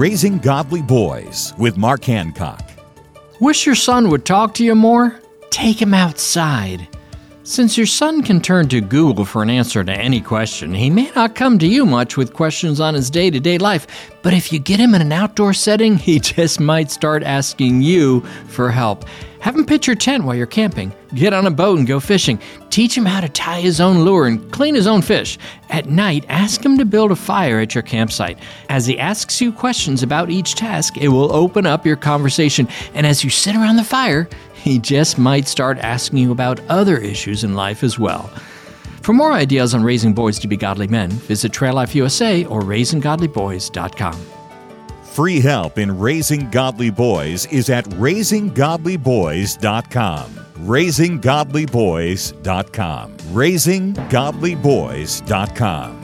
Raising Godly Boys with Mark Hancock. Wish your son would talk to you more? Take him outside. Since your son can turn to Google for an answer to any question, he may not come to you much with questions on his day to day life, but if you get him in an outdoor setting, he just might start asking you for help. Have him pitch your tent while you're camping. Get on a boat and go fishing. Teach him how to tie his own lure and clean his own fish. At night, ask him to build a fire at your campsite. As he asks you questions about each task, it will open up your conversation. And as you sit around the fire, he just might start asking you about other issues in life as well. For more ideas on raising boys to be godly men, visit Trail Life USA or raisinggodlyboys.com. Free help in raising godly boys is at raisinggodlyboys.com. Raisinggodlyboys.com. Raisinggodlyboys.com.